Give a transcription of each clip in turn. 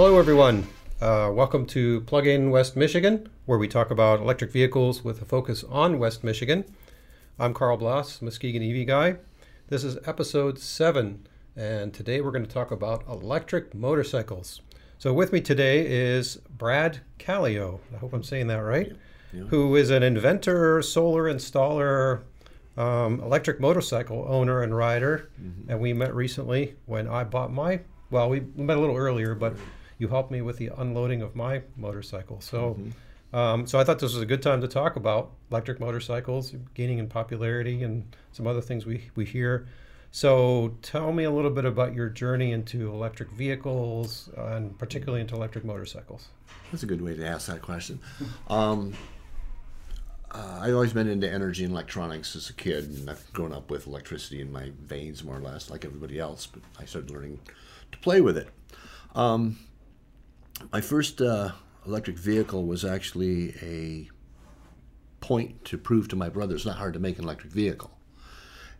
Hello, everyone. Uh, welcome to Plug In West Michigan, where we talk about electric vehicles with a focus on West Michigan. I'm Carl Bloss, Muskegon EV guy. This is episode seven, and today we're going to talk about electric motorcycles. So, with me today is Brad Callio. I hope I'm saying that right. Yeah. Who is an inventor, solar installer, um, electric motorcycle owner and rider. And we met recently when I bought my. Well, we met a little earlier, but you helped me with the unloading of my motorcycle. So, um, so I thought this was a good time to talk about electric motorcycles gaining in popularity and some other things we we hear. So, tell me a little bit about your journey into electric vehicles and particularly into electric motorcycles. That's a good way to ask that question. Um, uh, I've always been into energy and electronics as a kid, and I've grown up with electricity in my veins, more or less, like everybody else. But I started learning to play with it. Um, my first uh, electric vehicle was actually a point to prove to my brother it's not hard to make an electric vehicle.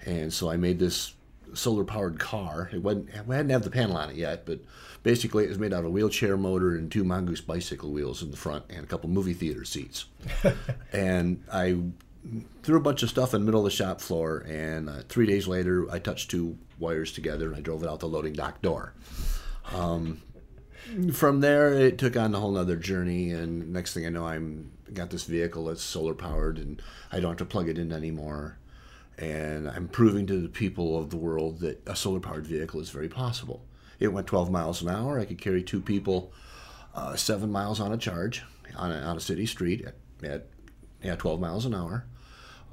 And so I made this solar powered car. It wasn't, we hadn't have the panel on it yet, but basically it was made out of a wheelchair motor and two Mongoose bicycle wheels in the front and a couple movie theater seats. and I threw a bunch of stuff in the middle of the shop floor, and uh, three days later I touched two wires together and I drove it out the loading dock door. Um, from there it took on a whole nother journey and next thing i know i'm got this vehicle that's solar powered and i don't have to plug it in anymore. And i'm proving to the people of the world that a solar powered vehicle is very possible. It went 12 miles an hour. I could carry two people uh, seven miles on a charge on a, on a city street at, at yeah, 12 miles an hour.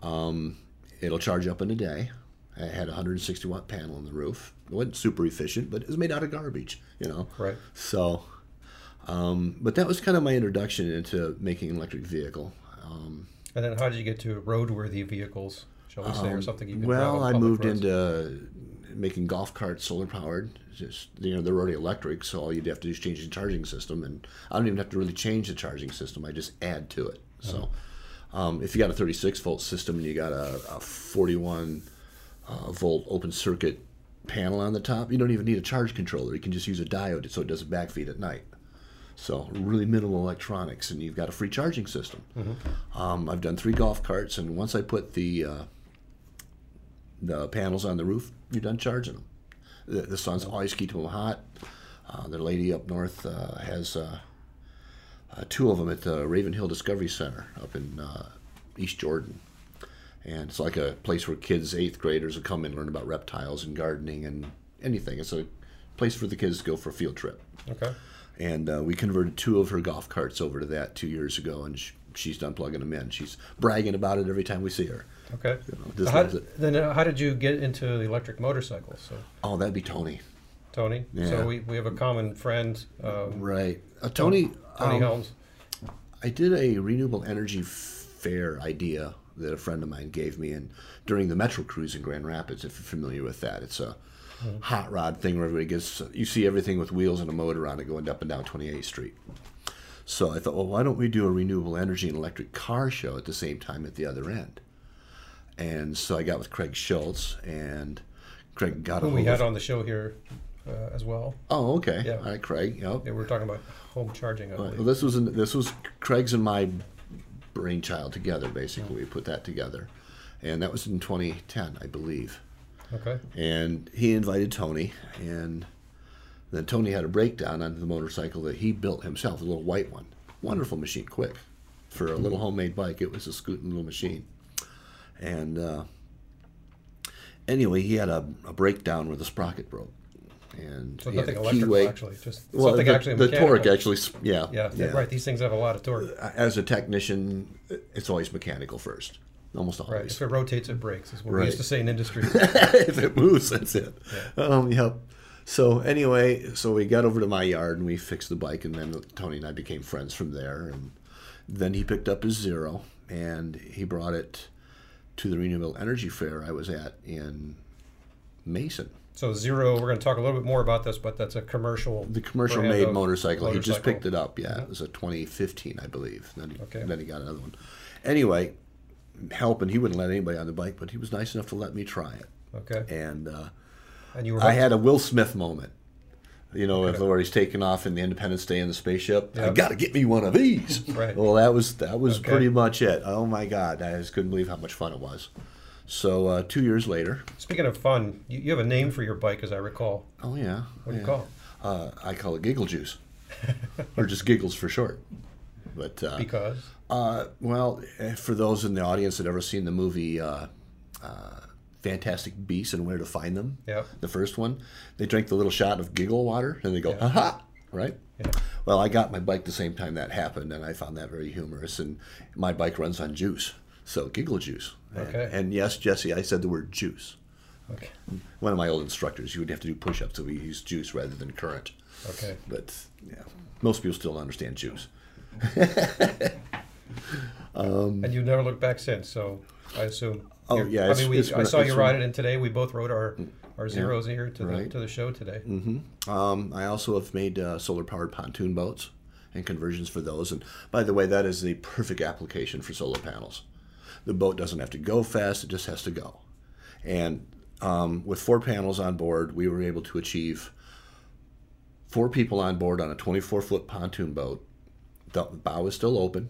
Um, it'll charge up in a day I had a 160 watt panel on the roof. It wasn't super efficient, but it was made out of garbage, you know. Right. So, um, but that was kind of my introduction into making an electric vehicle. Um, And then, how did you get to roadworthy vehicles, shall we say, or something you can drive well, I moved roads? into making golf carts solar powered. Just you know, they're already electric, so all you'd have to do is change the charging system, and I don't even have to really change the charging system. I just add to it. So, um, if you got a 36 volt system and you got a, a 41 uh, volt open circuit panel on the top, you don't even need a charge controller. You can just use a diode so it doesn't backfeed at night. So really minimal electronics, and you've got a free charging system. Um, I've done three golf carts, and once I put the uh, the panels on the roof, you're done charging them. The, the sun's always keeping them hot. Uh, the lady up north uh, has uh, uh, two of them at the Raven Hill Discovery Center up in uh, East Jordan. And it's like a place where kids, eighth graders, will come and learn about reptiles and gardening and anything. It's a place for the kids to go for a field trip. Okay. And uh, we converted two of her golf carts over to that two years ago, and sh- she's done plugging them in. She's bragging about it every time we see her. Okay. You know, just how, then, uh, how did you get into the electric motorcycles? So, Oh, that'd be Tony. Tony. Yeah. So we, we have a common friend, um, Right. Uh, Tony. Tony um, Helms. I did a renewable energy fair idea that a friend of mine gave me, and during the Metro Cruise in Grand Rapids, if you're familiar with that, it's a hot rod thing where everybody gets you see everything with wheels and a motor on it going up and down 28th Street. So I thought, well, why don't we do a renewable energy and electric car show at the same time at the other end? And so I got with Craig Schultz, and Craig got a Who we had on the show here uh, as well. Oh, okay. Yeah. All right, Craig. Yep. Yeah, we were talking about home charging, I Well, this was this was Craig's and my brainchild together. Basically, we put that together, and that was in 2010, I believe. Okay. And he invited Tony, and then Tony had a breakdown on the motorcycle that he built himself, a little white one. Wonderful machine, quick for a little homemade bike. It was a scooting little machine, and uh, anyway, he had a, a breakdown where the sprocket broke. And So nothing electrical, keyway- actually. Just well, something the, actually the mechanical. torque actually, s- yeah, Yeah, right. These things have a lot of torque. As a technician, it's always mechanical first, almost always. Right. If it rotates, it breaks, is what we used to say in industry. if it moves, that's it. Um, yep. So anyway, so we got over to my yard and we fixed the bike, and then Tony and I became friends from there. And then he picked up his zero and he brought it to the renewable energy fair I was at in Mason. So zero, we're going to talk a little bit more about this, but that's a commercial. The commercial made of motorcycle. He just picked it up. Yeah, it was a 2015, I believe. Then he, Okay. then he got another one. Anyway, helping. He wouldn't let anybody on the bike, but he was nice enough to let me try it. Okay. And uh, And you were I had a Will Smith moment. You know, if where he's taking off in the Independence Day in the spaceship, I got to get me one of these. Right. Well, that was that was Okay. pretty much it. Oh my God, I just couldn't believe how much fun it was. So uh, two years later, Speaking of fun, you, you have a name for your bike, as I recall. oh yeah, What do yeah. you call it? Uh, I call it Giggle Juice, or just Giggles for short. But uh, Because Uh, well, eh, for those in the audience that ever seen the movie uh, uh, Fantastic Beasts and Where to Find Them, Yep. the first one, they drink the little shot of giggle water and they go, Yeah. aha, right? Yeah. Well, I got my bike the same time that happened, and I found that very humorous. And my bike runs on juice, so giggle juice. And- Okay. And, yes, Jesse, I said the word juice. okay, One of my old instructors, you would have to do push-ups, so we use juice rather than current. okay. But yeah, most people still don't understand juice. and you've never looked back since, so I assume. Oh, yeah, I mean, we, I saw you ride it and today. We both rode our our zeros here to the to the show today. Um, I also have made uh, solar powered pontoon boats and conversions for those. And by the way, that is the perfect application for solar panels. The boat doesn't have to go fast, it just has to go. And um, with four panels on board, we were able to achieve four people on board on a 24 foot pontoon boat. The bow is still open.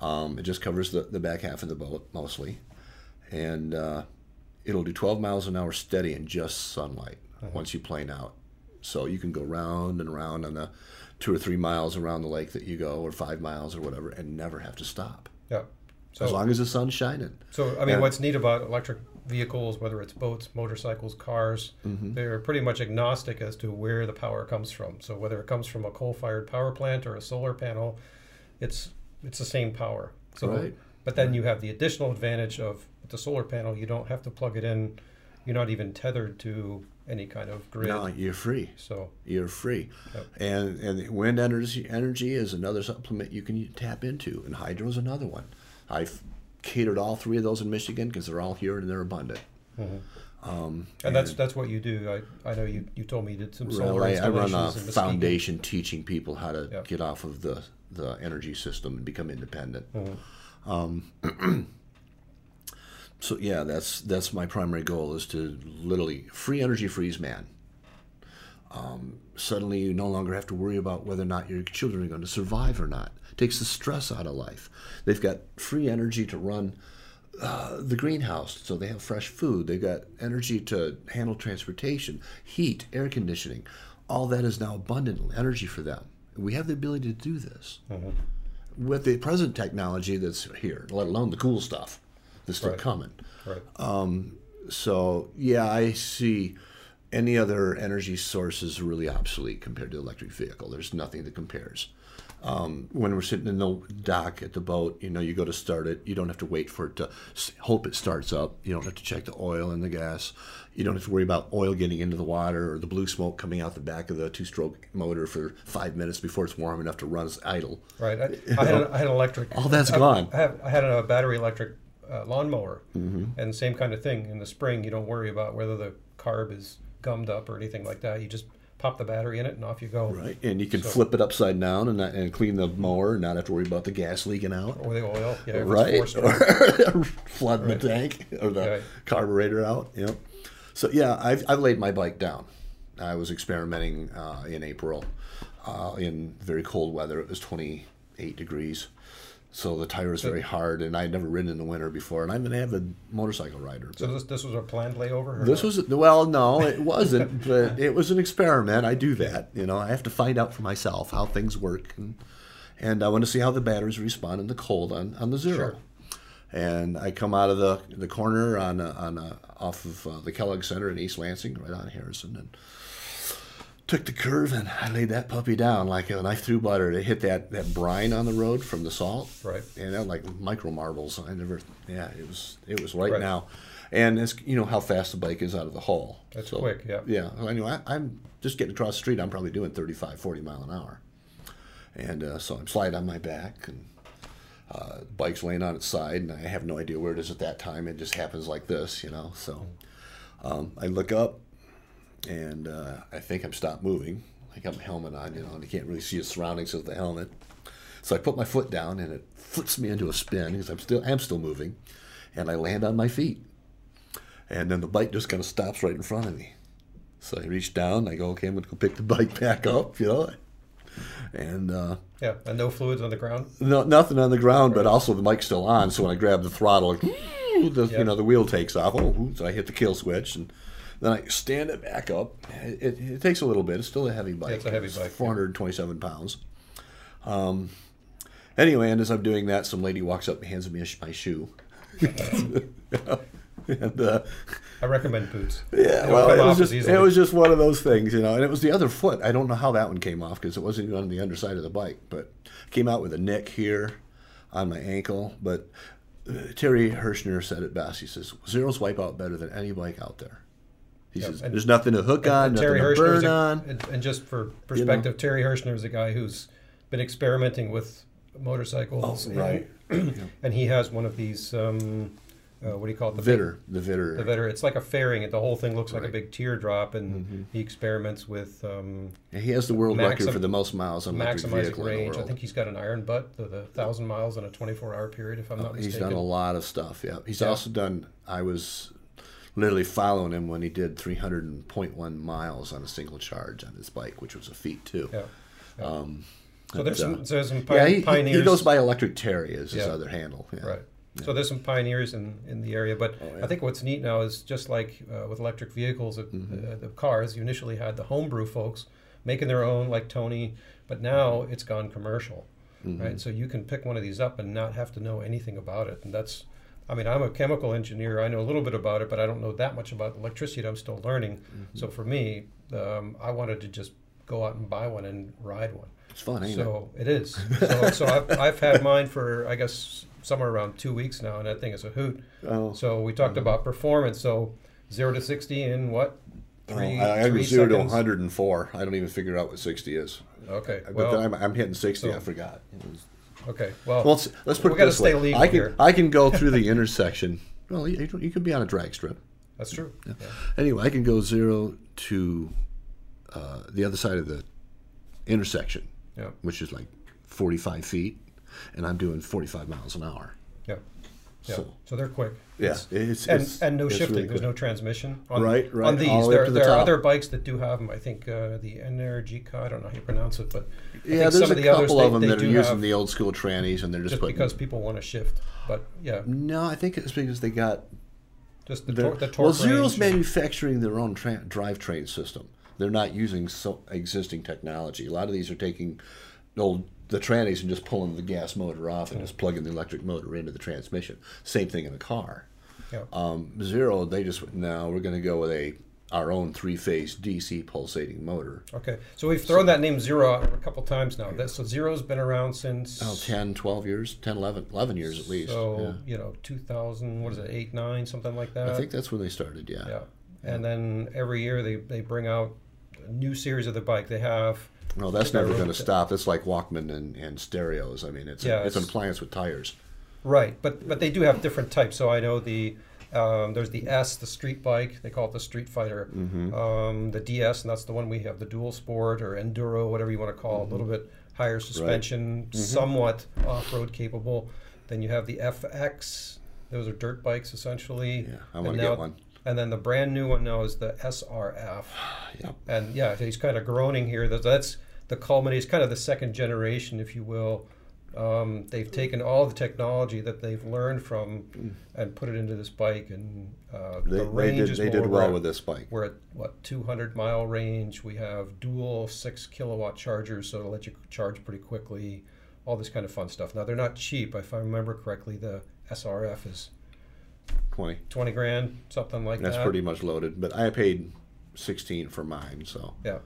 Um, it just covers the, the back half of the boat mostly. And uh, it'll do 12 miles an hour steady in just sunlight once you plane out. So you can go round and round on the two or three miles around the lake that you go, or five miles or whatever, and never have to stop. Yeah. So As long as the sun's shining. So, I mean, Yeah. what's neat about electric vehicles, whether it's boats, motorcycles, cars, Mm-hmm. they're pretty much agnostic as to where the power comes from. So, whether it comes from a coal-fired power plant or a solar panel, it's it's the same power. So, Right. but then you have the additional advantage of with the solar panel, you don't have to plug it in. You're not even tethered to any kind of grid. No, you're free. So, You're free. Yep. And and wind energy energy is another supplement you can tap into, and hydro is another one. I've catered all three of those in Michigan because they're all here and they're abundant. Um, and that's that's what you do. I, I know you, you told me you did some solar Well, I, run a foundation teaching people how to Yep. get off of the, the energy system and become independent. Mm-hmm. Um, so yeah, that's that's my primary goal is to literally free energy frees man. Um, suddenly, you no longer have to worry about whether or not your children are going to survive or not. Takes the stress out of life. They've got free energy to run uh, the greenhouse, so they have fresh food. They've got energy to handle transportation, heat, air conditioning. All that is now abundant energy for them. We have the ability to do this with the present technology that's here, let alone the cool stuff that's still Right. coming. Right. So yeah, I see any other energy source is really obsolete compared to the electric vehicle. There's nothing that compares. Um, when we're sitting in the dock at the boat, you know, you go to start it. You don't have to wait for it to hope it starts up. You don't have to check the oil and the gas. You don't have to worry about oil getting into the water or the blue smoke coming out the back of the two-stroke motor for five minutes before it's warm enough to run as idle. Right. I, I, had, a, I had an electric. All that's I, gone. I, have, I had a battery electric uh, lawnmower, Mm-hmm. and same kind of thing. In the spring, you don't worry about whether the carb is gummed up or anything like that. You just pop the battery in it, and off you go. Right, and you can So- flip it upside down and not, and clean the mower and not have to worry about the gas leaking out. Or the oil. Yeah. right? Or flooding Right. the tank or the Right. carburetor out. Yep. So yeah, I've, I've laid my bike down. I was experimenting uh, in April uh, in very cold weather. It was 28 degrees. So the tire was very hard, and I had never ridden in the winter before. And I'm an avid motorcycle rider. So this this was a planned layover. This not? was well, no, it wasn't, but it was an experiment. I do that, you know. I have to find out for myself how things work, and and I want to see how the batteries respond in the cold on, on the zero. Sure. And I come out of the the corner on a, on a, off of uh, the Kellogg Center in East Lansing, right on Harrison, and took the curve and I laid that puppy down like a knife through butter. It hit that, that brine on the road from the salt, Right. And that like micro marbles. I never, yeah, it was it was right, Right. now, and it's you know how fast the bike is out of the hole. That's quick, yeah. Yeah. Anyway, I, I'm just getting across the street. I'm probably doing 35, 40 mile an hour, and uh, so I'm sliding on my back and. Uh, bike's laying on its side, and I have no idea where it is at that time. It just happens like this, you know. So um, I look up, and uh, I think I'm stopped moving. I got my helmet on, you know, and you can't really see the surroundings of the helmet. So I put my foot down, and it flips me into a spin because I'm still I'm still moving, and I land on my feet, and then the bike just kind of stops right in front of me, So I reach down. I go, okay, I'm gonna go pick the bike back up, you know, and uh, Yeah, and no fluids on the ground. no, nothing on the ground, but also the mic's still on. So when I grab the throttle, like, the, Yeah. you know, the wheel takes off. Oh, so I hit the kill switch, and then I stand it back up. It, it, it takes a little bit. It's still a heavy bike. it's a heavy bike, yeah. 427 pounds. Um, anyway, and as I'm doing that, some lady walks up and hands me a, my shoe. and uh, I recommend boots. yeah, well, it was just it was just one of those things, you know. And it was the other foot. I don't know how that one came off because it wasn't even on the underside of the bike, but came out with a nick here on my ankle. But uh, Terry Hershner said it best. He says zeros wipe out better than any bike out there. He Yeah, says and- there's nothing to hook on, And nothing Terry to burn a, on. and, and just for perspective, Terry Hershner is a guy who's been experimenting with motorcycles. Oh, right. And, and he has one of these. Um, uh, what do you call it? The Vetter, the Vetter. The Vetter. It's like a fairing. The whole thing looks like a big teardrop, and he experiments with um, he has the world Maxim- record for the most miles on maximizing vehicle in the range. I think he's got an iron butt, the, the thousand miles in a 24-hour period, if I'm not Oh, He's done a lot of stuff. Yeah, he's Yeah. also done. I was literally following him when he did 300.1 miles on a single charge on his bike, which was a feat too. Yeah. yeah. Um, so there's uh, some there's some pi- yeah, he, he- pioneers. he goes by Electric Terry as his Yeah. other handle. Yeah. Right. So there's some pioneers in, in the area, but Oh. I think what's neat now is just like uh, with electric vehicles, uh, Mm-hmm. uh, the cars. You initially had the homebrew folks making their own, like Tony, but now it's gone commercial, Mm-hmm. right? So you can pick one of these up and not have to know anything about it, and that's. I mean, I'm a chemical engineer. I know a little bit about it, but I don't know that much about electricity. I'm still learning. Mm-hmm. So for me, um, I wanted to just go out and buy one and ride one. It's fun, ain't it? So it is. So, so I've, I've had mine for I guess somewhere around two weeks now, and that thing is a hoot. Oh. So we talked about performance. So zero to sixty in what? Three, Oh, I, I zero to 104. I don't even figure out what 60 is. Okay. but Well, then I'm, I'm hitting 60. so- I forgot. It was- okay. Well, Well, let's, let's put we it this stay way. legal I can here. I can go through the intersection. Well, you, you can be on a drag strip. that's true. Yeah. Anyway, I can go zero to uh, the other side of the intersection, Yeah. which is like 45 feet, and I'm doing 45 miles an hour. Yeah. Yeah. So- So, they're quick. Yeah, It's- it's, and, it's- and no shifting. really There's no transmission on, Right, right, on these. all there the there are other bikes that do have them. I think uh, the Energica. I don't know how you pronounce it, but Yeah, there's some a of the couple others of them they that are using the old school trannies, and they're just, just putting. because people want to shift. But yeah, no, I think it's because they got just the, tor- the torque well, Zero's manufacturing their own tra- drivetrain system. They're not using so existing technology. A lot of these are taking old the trannies and just pulling the gas motor off and just plugging the electric motor into the transmission. Same thing in a car. Yeah. Um, Zero, they just now we're going to go with a our own three phase DC pulsating motor. Okay, so we've thrown that name Zero out a couple times now. That, so Zero's been around since Oh, 10, 12 years, 10, 11, 11 years at least. so you know 2000. What is it? Eight, nine, something like that. I think that's when they started. Yeah. Yeah, and then every year they they bring out a new series of the bike. They have No, that's never going to stop. It's like Walkman and, and stereos. I mean, it's Yeah, it's an it's- appliance with tires. right, but but they do have different types. So I know the um, there's the S, the street bike. They call it the Street Fighter. Mm-hmm. Um, the DS, and that's the one we have. The Dual Sport or Enduro, whatever you want to call it. A little bit higher suspension, Mm-hmm. somewhat off-road capable. Then you have the FX. Those are dirt bikes essentially. Yeah, I And want to get one. And then the brand new one now is the SRF. Yep. And yeah, he's kind of groaning here. That's the culmination. Kind of the second generation, if you will. Um, they've taken all the technology that they've learned from and put it into this bike, and uh, They, the they range did, is they did well at- with this bike. We're at what 200 mile range. We have dual six kilowatt chargers, so it'll let you charge pretty quickly. All this kind of fun stuff. Now they're not cheap. If I remember correctly, the SRF is 20. 20 grand, something like That's that. That's pretty much loaded. But I paid 16 for mine, so. Yeah.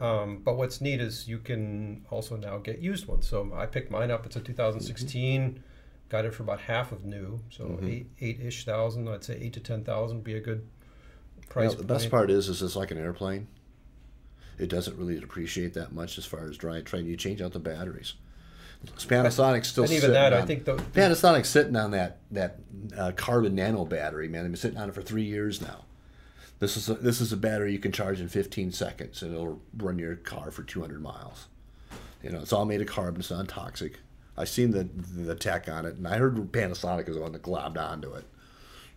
Um, but what's neat is you can also now get used ones. So I picked mine up. It's a 2016. Got it for about half of new. So Mm-hmm. eight eight ish thousand. I'd say eight to ten thousand be a good price. know, the best part is, is it's like an airplane. It doesn't really depreciate that much as far as drivetrain. You change out the batteries. Panasonic's still and even that, I think the Panasonic's sitting on that that uh, carbon nano battery, man. They've been sitting on it for three years now. This is a, this is a battery you can charge in 15 seconds, and it'll run your car for 200 miles. You know, it's all made of carbon. It's non-toxic. I've seen the the tech on it, and I heard Panasonic is the one that globbed onto it.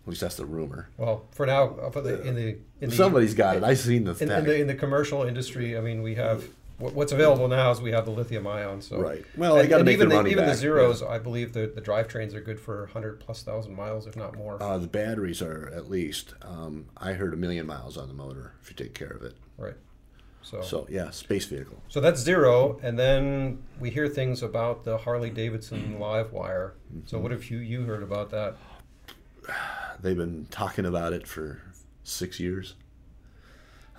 At least that's the rumor. Well, for now, for the, in the in the Somebody's got it. I've seen the in, in the in the commercial industry. I mean, we have what's available now is we have the lithium ion. So Right. Well, they and, gotta and make even their the, money even back, the zeros. I believe the the drivetrains are good for hundred plus thousand miles, if not more. Uh, the batteries are at least. Um, I heard a million miles on the motor if you take care of it. right. So. So yeah, space vehicle. So that's zero, and then we hear things about the Harley Davidson live wire. So Mm-hmm. what have you you heard about that? They've been talking about it for six years.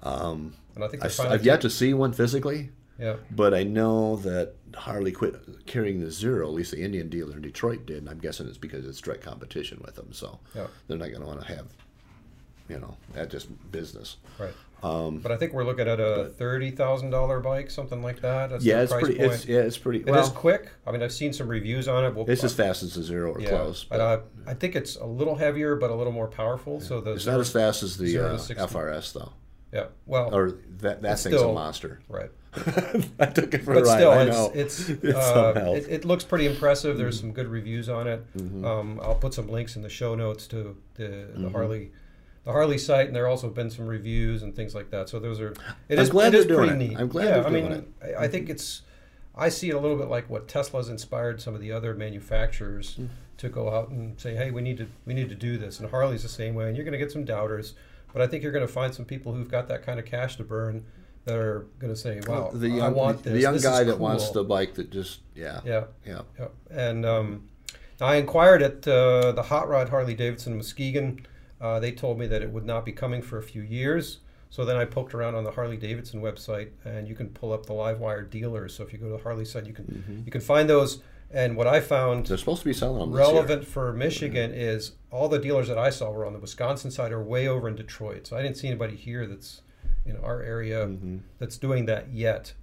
And I think I, have I've yet to see one physically, yeah but I know that Harley quit carrying the zero. At least the Indian dealer in Detroit did. And I'm guessing it's because it's direct competition with them. So Yeah. they're not going to want to have, you know, that just business. right. Um, But I think we're looking at a thirty thousand dollar bike, something like that. That's yeah, it's price pretty. point. It's yeah, it's pretty. It is well, quick. I mean, I've seen some reviews on it. We'll, it's as fast as the zero or yeah, close. but I, I think it's a little heavier, but a little more powerful. So the it's not as fast as the uh, FRS though, yeah. Well, or that that thing's still- a monster. right. I took it for But a ride. still, I it's know. it's, It's uh, it, it looks pretty impressive. There's Mm-hmm. some good reviews on it. Um, I'll put some links in the show notes to the, Mm-hmm. Harley the Harley site, and there also have been some reviews and things like that. So those are it I'm is glad it is they're doing pretty it. neat. I'm glad yeah, they're I doing mean, I, I think it's I see it a little bit like what Tesla's inspired some of the other manufacturers Hmm. to go out and say, hey, we need to we need to do this, and Harley's the same way. And you're going to get some doubters, but I think you're going to find some people who've got that kind of cash to burn that are going to say, wow, the I young, want this. the young This guy that wants the bike that just yeah Yeah, yeah. yeah. And um, I inquired at uh, the Hot Rod Harley Davidson Muskegon. Uh, they told me that it would not be coming for a few years. So then I poked around on the Harley Davidson website, and you can pull up the Livewire dealers. So if you go to the Harley site, you can Mm-hmm. you can find those. And what I found They're supposed to be selling them relevant for Michigan is all the dealers that I saw were on the Wisconsin side or way over in Detroit. So I didn't see anybody here that's in our area that's doing that yet.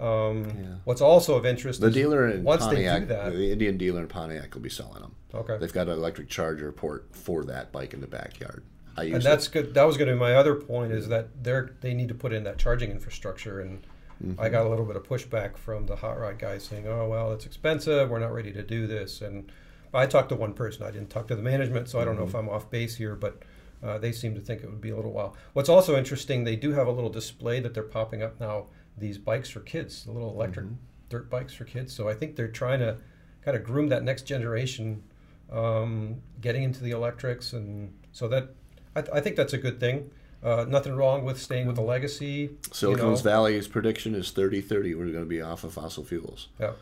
Um, Mm-hmm. Yeah. What's also of interest The dealer in once they Pontiac, do that, the Indian dealer in Pontiac will be selling them. okay. They've got an electric charger port for that bike in the backyard. I use and that's good. That was going to be my other point is that they're they need to put in that charging infrastructure, and Mm-hmm. I got a little bit of pushback from the hot rod guys saying, "Oh well, it's expensive. We're not ready to do this." And I talked to one person. I didn't talk to the management, so I don't know Mm-hmm. if I'm off base here, but uh, they seem to think it would be a little while. What's also interesting, they do have a little display that they're popping up now. These bikes for kids, the little electric Mm-hmm. dirt bikes for kids. So I think they're trying to kind of groom that next generation, um, getting into the electrics, and so that I, th- I think that's a good thing. Uh, nothing wrong with staying with the legacy. Silicon you know. Valley's prediction is 30-30. We're going to be off of fossil fuels. Yeah,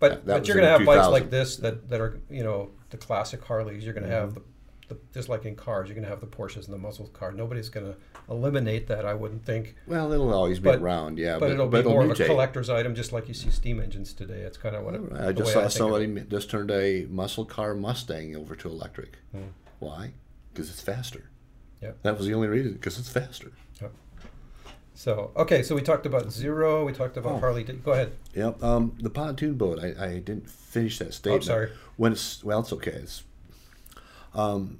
but That- that but you're going to have bikes like this that, that are you know the classic Harleys. You're going to Mm-hmm. have the, the just like in cars, you're going to have the Porsches and the muscle car. Nobody's going to eliminate that, I wouldn't think. Well, it'll always be But- around, yeah. But, it'll be more of a collector's item, just like you see steam engines today. It's kind of what it, I just saw of somebody just turned a muscle car Mustang over to electric. Hmm. Why? Because it's faster. Yep. That was the only reason. Because it's faster. So okay, so we talked about zero. We talked about Oh. Harley. Go ahead. Yep. Um, the pontoon boat. I, I didn't finish that statement. Oh, sorry. When it's well, it's okay. It's um,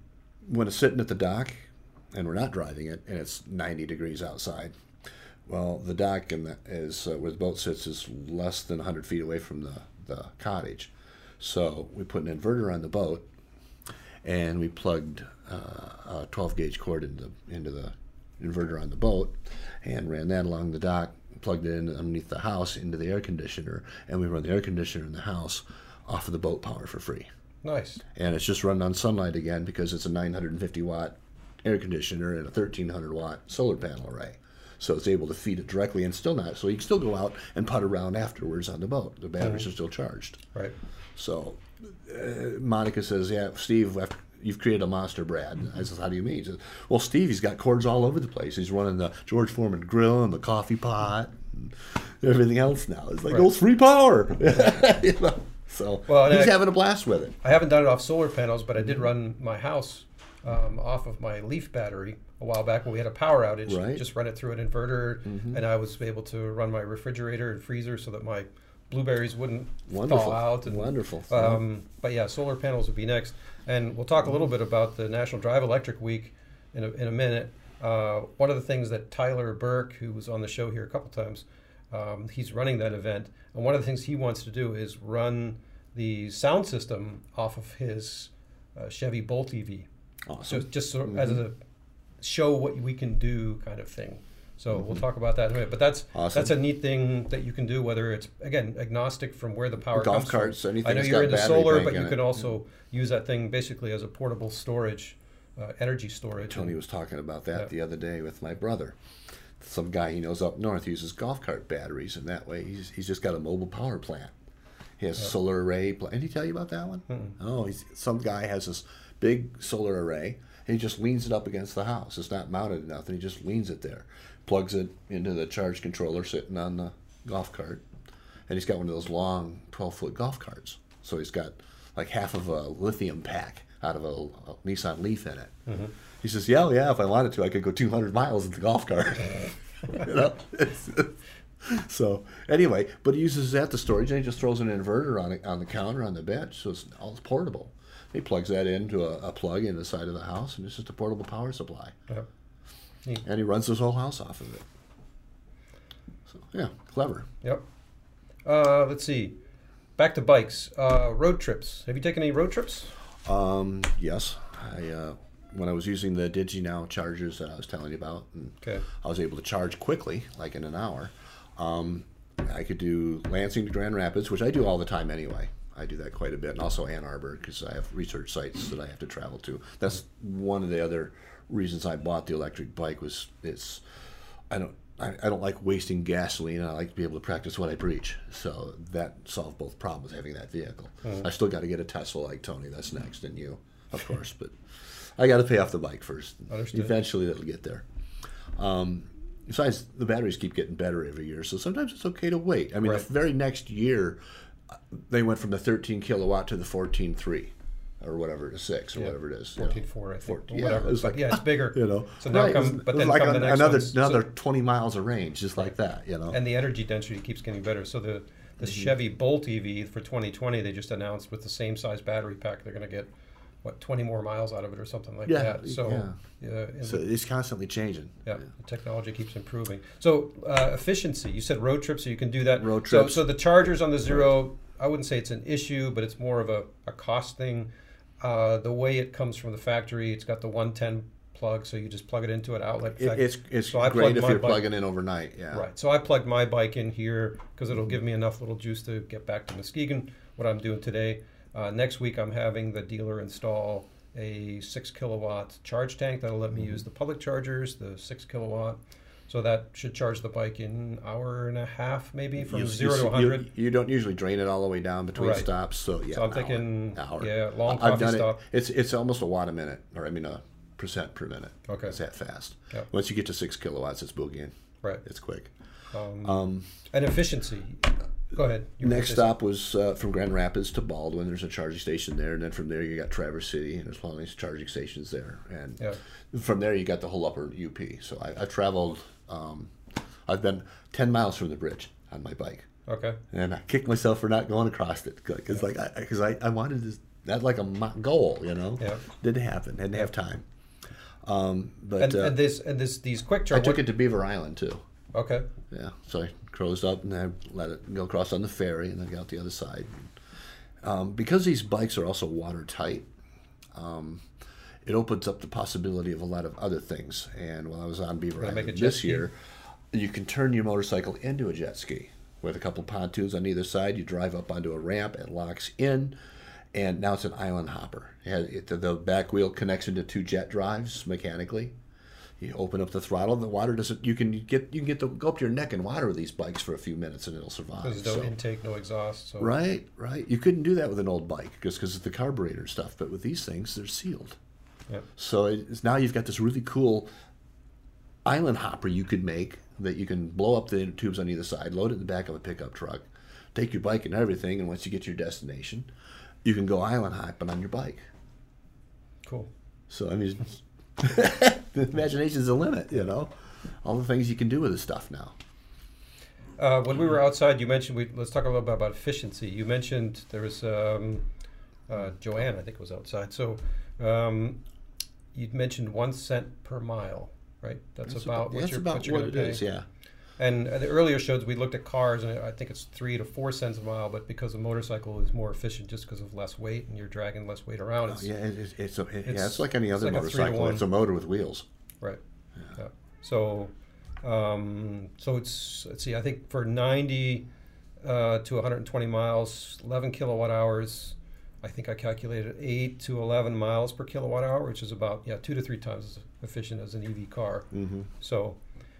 when it's sitting at the dock, and we're not driving it, and it's 90 degrees outside. Well, the dock and the, is uh, where the boat sits is less than 100 feet away from the the cottage. So we put an inverter on the boat, and we plugged uh, a 12 gauge cord into into the inverter on the boat, and ran that along the dock. Plugged it in underneath the house into the air conditioner, and we run the air conditioner in the house off of the boat power for free. Nice. And it's just running on sunlight again because it's a 950 watt air conditioner and a 1300 watt solar panel array. So it's able to feed it directly and still not. So you can still go out and putt around afterwards on the boat. The batteries are still charged. Right. So uh, Monica says, "Yeah, Steve, after you've created a monster, Brad." And I says, "How do you mean?" He says, "Well, Steve, he's got cords all over the place. He's running the George Foreman grill and the coffee pot and everything else now. It's like, Right. oh, it's free power." you know? So Well, he's I- having a blast with it. I haven't done it off solar panels, but I did run my house um, off of my Leaf battery a while back when we had a power outage. Right. Mm-hmm. Just run it through an inverter, and I was able to run my refrigerator and freezer so that my blueberries wouldn't Wonderful. thaw out. And, Wonderful. Um, but yeah, solar panels would be next, and we'll talk a little bit about the National Drive Electric Week in a, in a minute. Uh, one of the things that Tyler Burke, who was on the show here a couple times, um, he's running that event, and one of the things he wants to do is run the sound system off of his uh, Chevy Bolt EV. Awesome. So just so, as a show what we can do kind of thing. So we'll talk about that in a minute. But that's Awesome. that's a neat thing that you can do. Whether it's again agnostic from where the power Golf comes carts, from. anything I know you're into solar, but you it. can also use that thing basically as a portable storage, uh, energy storage. Tony was talking about that Yeah. the other day with my brother. Some guy he knows up north uses golf cart batteries, and that way he's, he's just got a mobile power plant. He has solar array. Pla- Did he tell you about that one? Oh, he's, some guy has this big solar array, and he just leans it up against the house. It's not mounted enough, and he just leans it there, plugs it into the charge controller sitting on the golf cart, and he's got one of those long 12 foot golf carts. So he's got like half of a lithium pack out of a, a Nissan Leaf in it. Mm-hmm. He says, "Yeah, yeah. If I wanted to, I could go 200 miles in the golf cart." you know. It's- so anyway, but he uses that to storage, and he just throws an inverter on it on the counter on the bench, so it's all portable. He plugs that into a, a plug in the side of the house, and it's just a portable power supply. Yeah. And he runs his whole house off of it. So yeah, clever. Yep. Uh, let's see. Back to bikes. Uh, road trips. Have you taken any road trips? Um, yes, I uh, when I was using the DigiNow chargers that I was telling you about, and Okay. I was able to charge quickly, like in an hour. Um, I could do Lansing to Grand Rapids, which I do all the time anyway. I do that quite a bit, and also Ann Arbor because I have research sites that I have to travel to. That's one of the other reasons I bought the electric bike was it's I don't I, I don't like wasting gasoline. and I like to be able to practice what I preach. So that solved both problems having that vehicle. I still got to get a Tesla like Tony. That's next, and you, of course. But I got to pay off the bike first. Understood. Eventually, that'll get there. Um, besides, the batteries keep getting better every year, so sometimes it's okay to wait. I mean, Right. the very next year, they went from the 13 kilowatt to the 14.3 or whatever to six or Yeah. whatever it is. you know. 14.4, I think. 14 or yeah, whatever. it was like yeah, it's bigger. You know, So now Right, come, but then like come the an- next another ones. So- another 20 miles of range, just like that. You know, and the energy density keeps getting better. So the the Mm-hmm. Chevy Bolt EV for 2020, they just announced with the same size battery pack, they're going to get what 20 more miles out of it or something like Yeah, that. So yeah. yeah, so it's constantly changing. yeah, the technology keeps improving. So uh, efficiency, you said road trips, so you can do that. Road So, trips. so the chargers on the zero, I wouldn't say it's an issue, but it's more of a, a cost thing. Uh, the way it comes from the factory, it's got the 110 plug, so you just plug it into an outlet. It, it's it's so I great if you're bike- plugging in overnight. Yeah, Right. So I plugged my bike in here because it'll give me enough little juice to get back to Muskegon, what I'm doing today. Uh, next week, I'm having the dealer install a six kilowatt charge tank that'll let me use the public chargers, the six kilowatt. So that should charge the bike in an hour and a half, maybe from You- zero you, to 100. You, you don't usually drain it all the way down between Right. stops, so yeah. So I'm an hour, thinking, hour. yeah, long I've coffee done stop. it. It's it's almost a watt a minute, or I mean a percent per minute. Okay. it's that fast. Yep. Once you get to six kilowatts, it's boogieing. Right. It's quick. Um, Um, and efficiency. Go ahead. You Next stop was uh, from Grand Rapids to Baldwin. There's a charging station there, and then from there you got Traverse City, and there's plenty of charging stations there. And Yeah. from there you got the whole upper UP. So I, I traveled. Um, I've been ten miles from the bridge on my bike. Okay. and I kicked myself for not going across it because like because I, I, wanted this that like a goal, you know. Yeah. Didn't happen. Didn't have time. Um, but And, uh, and this and this these quick I took it to Beaver Island too. Okay. Yeah, so I closed up and I let it go across on the ferry and then got the other side. Um, because these bikes are also watertight, um, it opens up the possibility of a lot of other things. And while I was on Beaver Island this ski? year, you can turn your motorcycle into a jet ski with a couple pontoons on either side. You drive up onto a ramp, it locks in, and now it's an island hopper. It the back wheel connects into two jet drives mechanically. You open up the throttle, the water doesn't. You can get you can get the go up to your neck in water with these bikes for a few minutes, and it'll survive. There's no So- intake, no exhaust. So Right, right. You couldn't do that with an old bike just because of the carburetor stuff. But with these things, they're sealed. Yep. So it's, now you've got this really cool island hopper you could make that you can blow up the tubes on either side, load it in the back of a pickup truck, take your bike and everything, and once you get to your destination, you can go island hopping on your bike. cool. So I mean, the imagination's the limit. You know, all the things you can do with this stuff now. Uh, when we were outside, you mentioned we let's talk a little bit about efficiency. You mentioned there was um, uh, Joanne, I think, was outside. So um, you mentioned one cent per mile, right? That's, about what that's you're, about what you're what going it to pay. is. Yeah. And uh, the earlier shows we looked at cars, and I think it's three to four cents a mile. But because a motorcycle is more efficient, just because of less weight, and you're dragging less weight around, it's, yeah, it, it's, it's, a, it- It's- yeah, it's like any other like a three to motorcycle. It's a motor with wheels. Right. Yeah. So, um, so it's let's see. I think for 90 uh, to 120 miles, 11 kilowatt hours. I think I calculated 8 to 11 miles per kilowatt hour, which is about yeah two to three times as efficient as an EV car. Mm-hmm. So,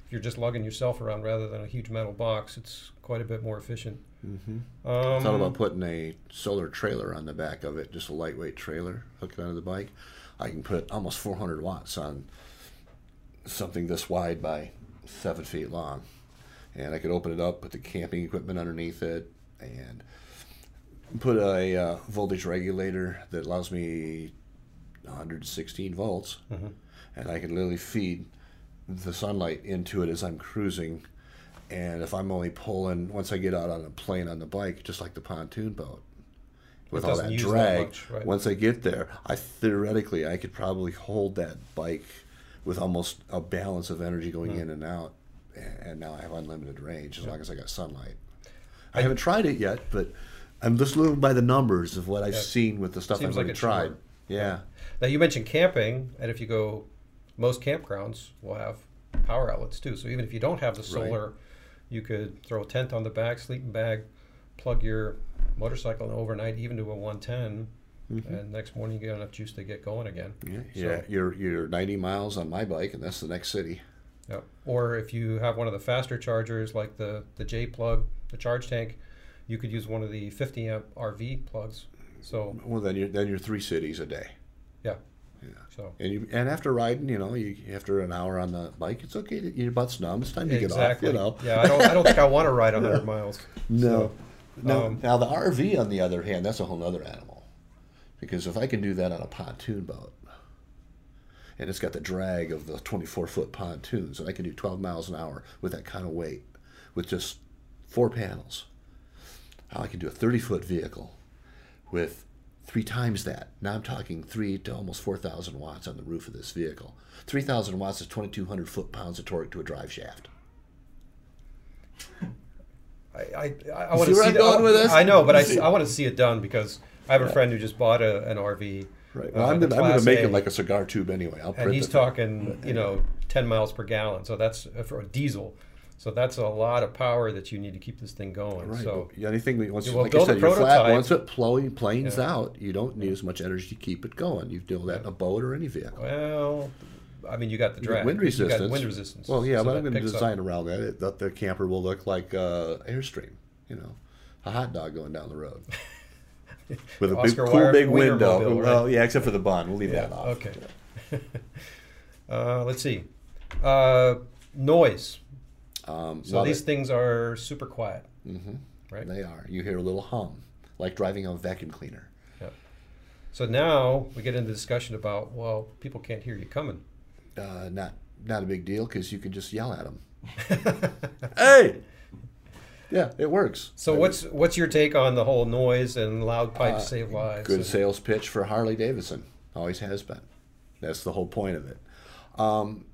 if you're just lugging yourself around rather than a huge metal box, it's quite a bit more efficient. Mm-hmm. Um, I thought about putting a solar trailer on the back of it, just a lightweight trailer, hooked onto the bike. I can put almost 400 watts on something this wide by seven feet long, and I could open it up, put the camping equipment underneath it, and put a uh, voltage regulator that allows me 116 volts, Mhm. and I can literally feed the sunlight into it as I'm cruising. And if I'm only pulling, once I get out on a plane on the bike, just like the pontoon boat, with all that use that drag, much, right. once I get there, I theoretically I could probably hold that bike with almost a balance of energy going Hmm. in and out, and, and now I have unlimited range as long as I got sunlight. I, haven't tried it yet, but I'm just looking by the numbers of what I've Yeah. seen with the stuff Seems I've like already it tried. Yeah. Now you mentioned camping, and if you go, most campgrounds will have power outlets too. So even if you don't have the Right. solar, you could throw a tent on the back, sleeping bag, plug your motorcycle in overnight, even to a 110, mm-hmm. and next morning you get enough juice to get going again. Yeah, So- yeah. You're you're 90 miles on my bike, and that's the next city. Yeah. Or if you have one of the faster chargers like the the J plug, the charge tank, you could use one of the 50 amp RV plugs. So Well, then you're then you're three cities a day. yeah. Yeah. So And you and after riding, you know, you after an hour on the bike, it's okay. To, your butt's numb. It's time to exactly. get off. You know. Yeah, I don't I don't think I want to ride 100 miles. No. So, No. um, now the RV, on the other hand, that's a whole other animal. Because if I can do that on a pontoon boat, and it's got the drag of the 24 foot pontoons, and I can do 12 miles an hour with that kind of weight, with just four panels. I can do a 30 foot vehicle with three times that. Now I'm talking three to almost 4,000 watts on the roof of this vehicle. 3,000 watts is 2,200 foot pounds of torque to a drive shaft. I, I, I want see to where see I'm going with this? I know, but I? I want to see it done because I have a friend who just bought a, an RV. Right. uh, Well, I'm going to make A, it like a cigar tube anyway. I'll and he's talking, you know, 10 miles per gallon. So that's uh, for a diesel. So that's a lot of power that you need to keep this thing going. Right. So but anything that once, You like I said, you're flat. Once it plow, planes Yeah. out, you don't need as much energy to keep it going. You do that in a boat or any vehicle. well, I mean, you got the drag, wind You resistance. got wind resistance. Well, yeah, So but I'm going to picks up. design around that. It, that the camper will look like uh, Airstream. You know, a hot dog going down the road with a big, cool big window. Mobile, right? Well, yeah, except for the bun. We'll leave Yeah. that off. Okay. uh, let's see. Uh, noise. Um, So these it. things are super quiet, Mhm. right? They are. You hear a little hum, like driving a vacuum cleaner. Yep. So now we get into the discussion about well, people can't hear you coming. Uh, not not a big deal because you can just yell at them. hey. Yeah, it works. So what's what's your take on the whole noise and loud pipes Uh, save lives? Good sales pitch for Harley Davidson. Always has been. That's the whole point of it. Um,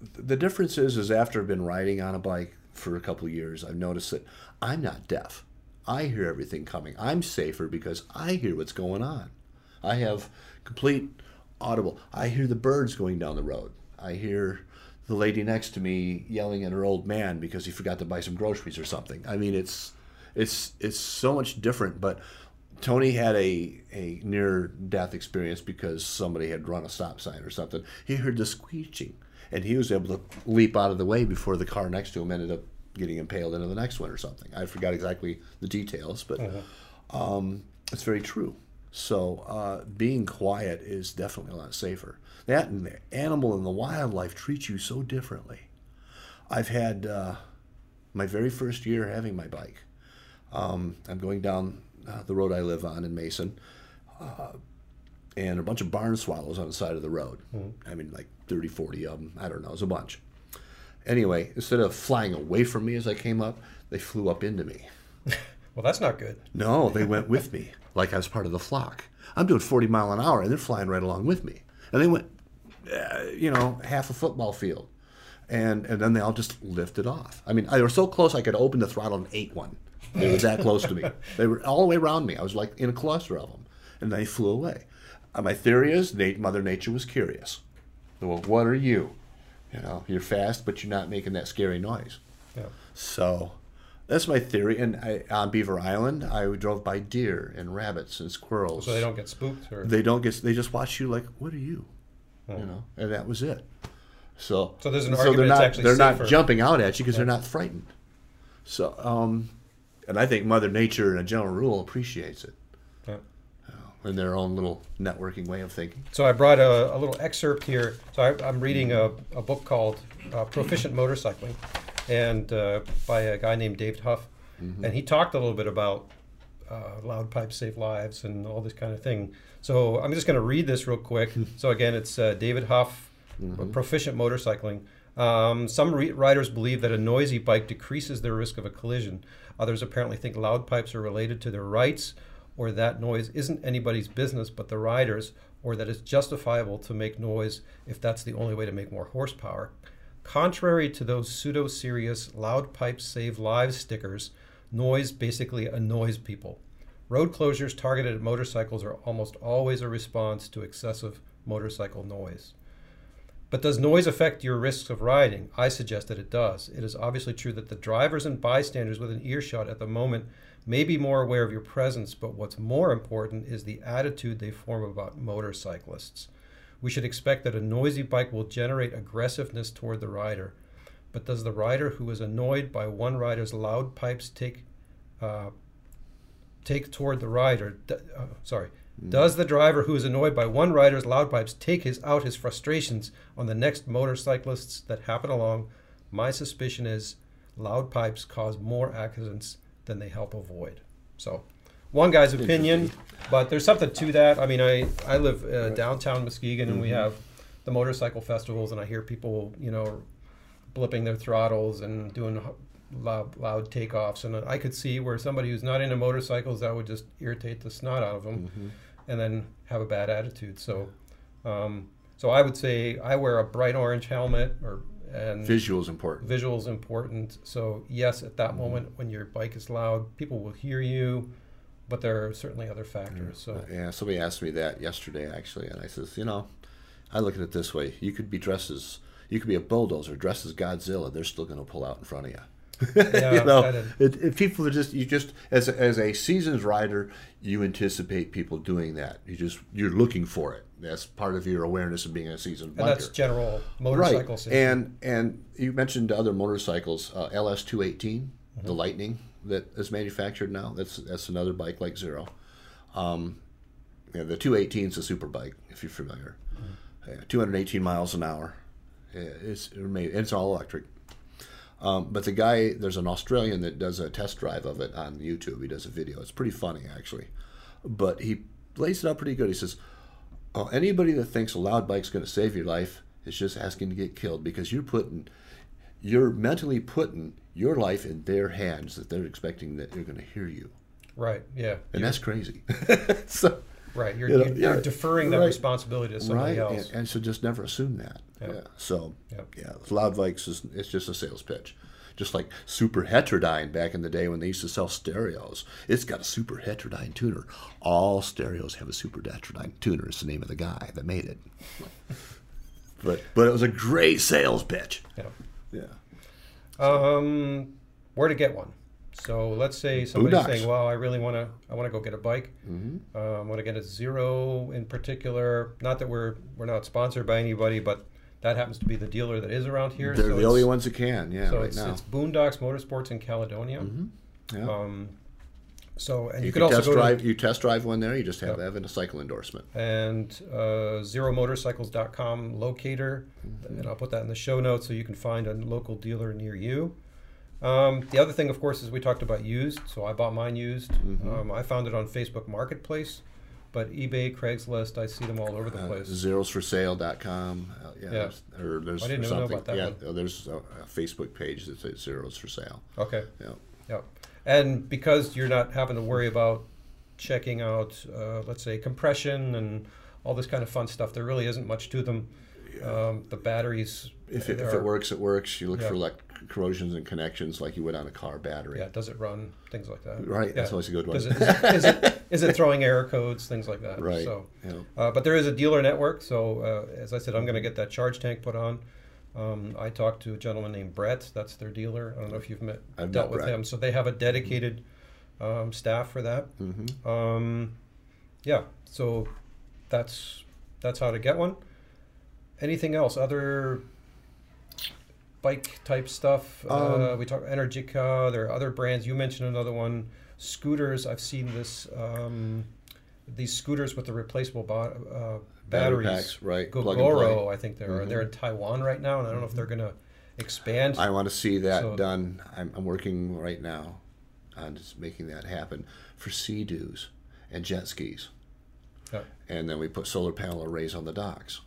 the difference is, is after I've been riding on a bike for a couple years, I've noticed that I'm not deaf. I hear everything coming. I'm safer because I hear what's going on. I have complete audible. I hear the birds going down the road. I hear the lady next to me yelling at her old man because he forgot to buy some groceries or something. I mean, it's it's it's so much different. But Tony had a a near death experience because somebody had run a stop sign or something. He heard the squeaking, and he was able to leap out of the way before the car next to him ended up getting impaled into the next one or something. I forgot exactly the details, but um, it's very true. So uh, being quiet is definitely a lot safer. That and the animal and the wildlife treat you so differently. I've had uh, my very first year having my bike. Um, I'm going down uh, the road I live on in Mason, uh, and a bunch of barn swallows on the side of the road. I mean, like 30, 40 of them. I don't know. It was a bunch. Anyway, instead of flying away from me as I came up, they flew up into me. well, that's not good. No, they went with me, like I was part of the flock. I'm doing 40 mile an hour, and they're flying right along with me. And they went, uh, you know, half a football field. and and then they all just lifted off. I mean, they were so close I could open the throttle and ate one. They were that close to me. They were all the way around me. I was like in a cluster of them, and they flew away. Uh, my theory is, Nate, Mother Nature was curious. Well, what are you? You know, you're fast, but you're not making that scary noise. Yeah. So that's my theory. And I, on Beaver Island, I drove by deer and rabbits and squirrels. So they don't get spooked, or They don't get. They just watch you like, what are you? You know, and that was it. So So there's an they're argument it's not they're safer. not jumping out at you because they're not frightened. So um, and I think Mother Nature, in a general rule, appreciates it Yeah. In their own little networking way of thinking. So I brought a, a little excerpt here. So I, I'm reading a, a book called uh, Proficient Motorcycling, and uh, by a guy named David Hough, and he talked a little bit about uh, loud pipes save lives and all this kind of thing. So I'm just going to read this real quick. so again, it's uh, David Hough, Proficient Motorcycling. Um, some re- riders believe that a noisy bike decreases their risk of a collision. Others apparently think loud pipes are related to their rights, or that noise isn't anybody's business but the riders, or that it's justifiable to make noise if that's the only way to make more horsepower. Contrary to those pseudo serious loud pipes save lives stickers, noise basically annoys people. Road closures targeted at motorcycles are almost always a response to excessive motorcycle noise. But does noise affect your risks of riding? I suggest that it does. It is obviously true that the drivers and bystanders within earshot at the moment may be more aware of your presence, but what's more important is the attitude they form about motorcyclists. We should expect that a noisy bike will generate aggressiveness toward the rider. But does the rider who is annoyed by one rider's loud pipes take uh, take toward the rider? d- uh, sorry, does the driver who is annoyed by one rider's loud pipes take his out his frustrations on the next motorcyclists that happen along? My suspicion is loud pipes cause more accidents than they help avoid. So, one guy's opinion, but there's something to that. I mean, I I live uh, downtown Muskegon, and we have the motorcycle festivals, and I hear people, you know, blipping their throttles and doing loud, loud takeoffs. And I could see where somebody who's not into motorcycles that would just irritate the snot out of them, and then have a bad attitude. So, um, so I would say I wear a bright orange helmet, or and Visual is important. visuals important. So yes, at that mm-hmm. moment when your bike is loud, people will hear you, but there are certainly other factors. So uh, Yeah, somebody asked me that yesterday actually, and I says, you know, I look at it this way: you could be dressed as you could be a bulldozer dressed as Godzilla. They're still going to pull out in front of you. Yeah, you know, it, it, people are just you just as a, as a seasoned rider, you anticipate people doing that. You just you're looking for it. That's part of your awareness of being a seasoned and that's general motorcycle right. safety. And and you mentioned other motorcycles, uh, LS two eighteen, Mm-hmm. the Lightning that is manufactured now. That's that's another bike like Zero. Um, yeah, the two eighteen is a super bike if you're familiar. Mm-hmm. Yeah, two hundred eighteen miles an hour. It's it's all electric. Um, but the guy, there's an Australian that does a test drive of it on YouTube. He does a video. It's pretty funny actually, but he lays it out pretty good. He says, oh, anybody that thinks a loud bike's going to save your life is just asking to get killed because you're putting, you're mentally putting your life in their hands that they're expecting that they're going to hear you, right, yeah, and that's crazy. so, right. You're, you know, you're, you're yeah, deferring that right. responsibility to somebody right, else. and, and so just never assume that. Yep. Yeah. So, Yep. yeah, loud bikes is it's just a sales pitch. Just like Super Heterodyne back in the day when they used to sell stereos. It's got a Super Heterodyne tuner. All stereos have a Super Heterodyne tuner. It's the name of the guy that made it. but but it was a great sales pitch. Yeah. Yeah. Um, where to get one? So let's say somebody's Boondocks. saying, "Well, I really want to. I want to go get a bike. Mm-hmm. Uh, I want to get a zero in particular. Not that we're we're not sponsored by anybody, but that happens to be the dealer that is around here. They're so the only ones who can. Yeah, So right it's, now. it's Boondocks Motorsports in Caledonia. Yeah. Um, so and you, you could can also drive. to You test drive one there. You just have to have a cycle endorsement. and uh, zeromotorcycles.com locator, Mm-hmm. and I'll put that in the show notes so you can find a local dealer near you. Um, the other thing, of course, is we talked about used. So I bought mine used. Mm-hmm. Um, I found it on Facebook Marketplace, but eBay, Craigslist, I see them all over the place. Uh, place. zerosforsale.com. Uh, yeah, Yeah. there's- or there's I didn't or know something. about that yeah, one. uh, there's a, a Facebook page that says zeros for sale. Okay. Yeah. Yep. And because you're not having to worry about checking out, uh, let's say, compression and all this kind of fun stuff, there really isn't much to them. Um, the batteries. If it, there if it works, it works. You look Yeah. for like corrosions and connections, like you would on a car battery. Yeah, does it run? Things like that. Right, Yeah. that's always a good one. Does it, is, it, is, it, is it throwing error codes? Things like that. Right. So, know, uh, but there is a dealer network. So, uh, as I said, I'm going to get that charge tank put on. Um, I talked to a gentleman named Brett. That's their dealer. I don't know if you've met I've dealt with Brett. him. So they have a dedicated um, staff for that. hmm Um, yeah. So that's that's how to get one. Anything else? Other bike type stuff? uh, Um, we talk Energica. There are other brands. You mentioned another one. Scooters. I've seen this. Um, these scooters with the replaceable bo- uh, Battery batteries. packs, right? Gogoro, I think they're Mhm. they're in Taiwan right now, and I don't know if they're going to expand. I want to see that So- done. I'm, I'm working right now on just making that happen for sea doos and jet skis. And then we put solar panel arrays on the docks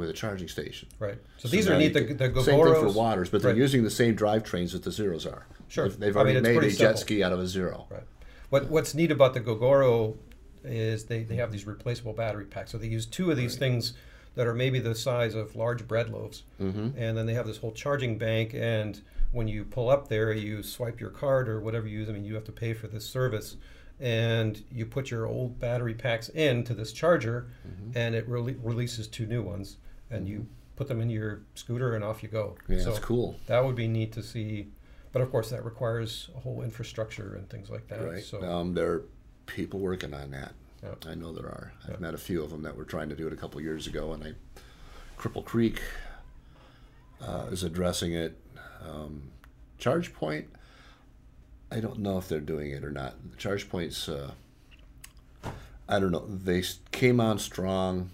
with a charging station. right. So, So these are neat. you The, the Gogoros. Same thing for waters, but they're Right. using the same drivetrains that the Zeros are. Sure. They've, they've I mean, already made a pretty jet ski out of a Zero. Right. What What's neat about the Gogoro is they, they have these replaceable battery packs. So they use two of these things that are maybe the size of large bread loaves, Mm-hmm. and then they have this whole charging bank. And when you pull up there, you swipe your card or whatever you use. I mean, you have to pay for this service, and you put your old battery packs into this charger, Mm-hmm. and it rele- releases two new ones, and you put them in your scooter, and off you go. Yeah, so that's cool. that would be neat to see. But of course, that requires a whole infrastructure and things like that. Right. So Um, there are people working on that. Yeah. I know there are. I've Yeah. met a few of them that were trying to do it a couple years ago, and I, Clipper Creek uh, is addressing it. Um, Charge Point, I don't know if they're doing it or not. Charge Point's, uh, I don't know. They came on strong,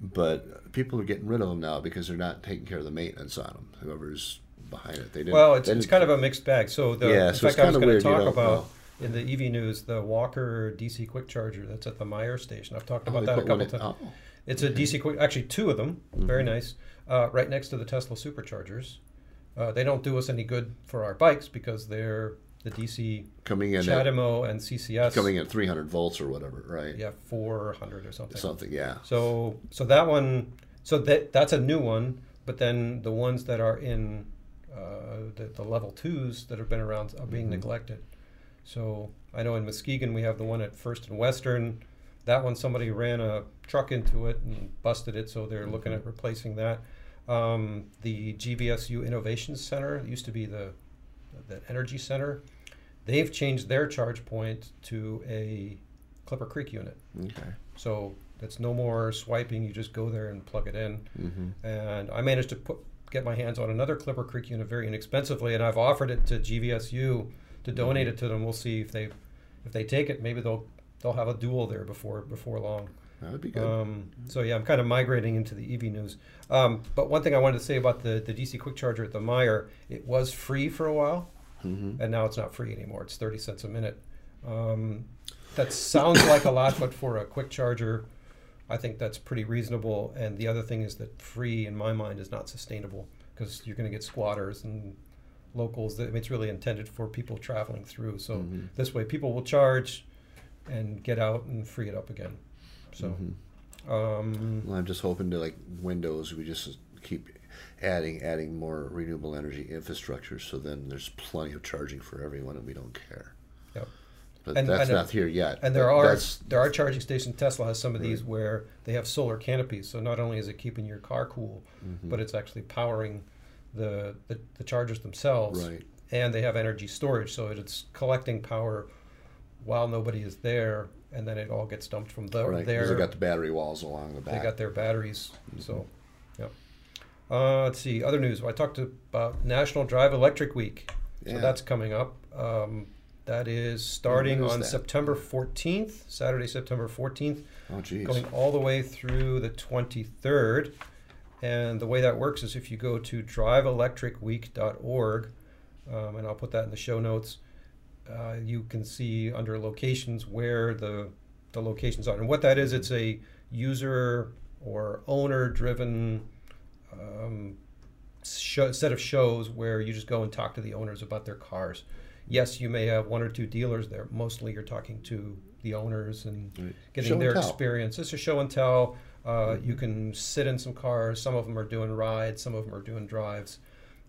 but people are getting rid of them now because they're not taking care of the maintenance on them. Whoever's behind it, they didn't. well, it's, it's didn't- kind of a mixed bag. So the Yeah, in so it's fact, I was going to talk about know. in the EV news the Walker DC quick charger that's at the Meijer station. I've talked Oh, about they that a couple times. oh. It's a DC quick, actually two of them, Mm-hmm. very nice, uh, right next to the Tesla superchargers. Uh, they don't do us any good for our bikes because they're the DC coming in at, and CCS. coming in at 300 volts or whatever, right? yeah, four hundred or something. Something, yeah. So so that one, so that that's a new one. But then the ones that are in uh, the, the level twos that have been around are being Mhm. neglected. So I know in Muskegon we have the one at First and Western. That one somebody ran a truck into it and busted it, so they're looking at replacing that. Um, the GVSU Innovation Center used to be the the Energy Center. They've changed their charge point to a Clipper Creek unit. Okay. So it's no more swiping. You just go there and plug it in. Mm-hmm. And I managed to put get my hands on another Clipper Creek unit very inexpensively, and I've offered it to GVSU to donate it to them. We'll see if they if they take it. Maybe they'll they'll have a duel there before before long. That would be good. Um, so yeah, I'm kind of migrating into the EV news. Um, but one thing I wanted to say about the the DC quick charger at the Meijer, it was free for a while, hmm and now it's not free anymore. It's 30 cents a minute. Um, that sounds like a lot, but for a quick charger, I think that's pretty reasonable. And the other thing is that free, in my mind, is not sustainable because you're going to get squatters and locals. That, I mean, it's really intended for people traveling through. So Mhm. this way, people will charge and get out and free it up again. So, Mhm. um, Well, I'm just hoping to like Windows, we just keep adding, adding more renewable energy infrastructure, so then there's plenty of charging for everyone, and we don't care. Yep. But And- that's and, not here yet. And there are there are charging stations. Tesla has some of these where they have solar canopies. So not only is it keeping your car cool, Mhm. but it's actually powering the, the the chargers themselves. right. And they have energy storage, so it's collecting power while nobody is there, and then it all gets dumped from the, Right. there. They got the battery walls along the back. They got their batteries. So, yeah. Uh, let's see other news. I talked about National Drive Electric Week. So Yeah. that's coming up. Um, that is starting on that? September 14th, Saturday, September 14th, oh, geez. going all the way through the 23rd. And the way that works is if you go to driveelectricweek.org, um, and I'll put that in the show notes, uh, you can see under locations where the, the locations are. And what that is, it's a user or owner driven um, show, set of shows where you just go and talk to the owners about their cars. Yes, you may have one or two dealers there. Mostly you're talking to the owners and Right. getting Show their experience. It's a show and tell. Uh, you can sit in some cars. Some of them are doing rides. Some of them are doing drives.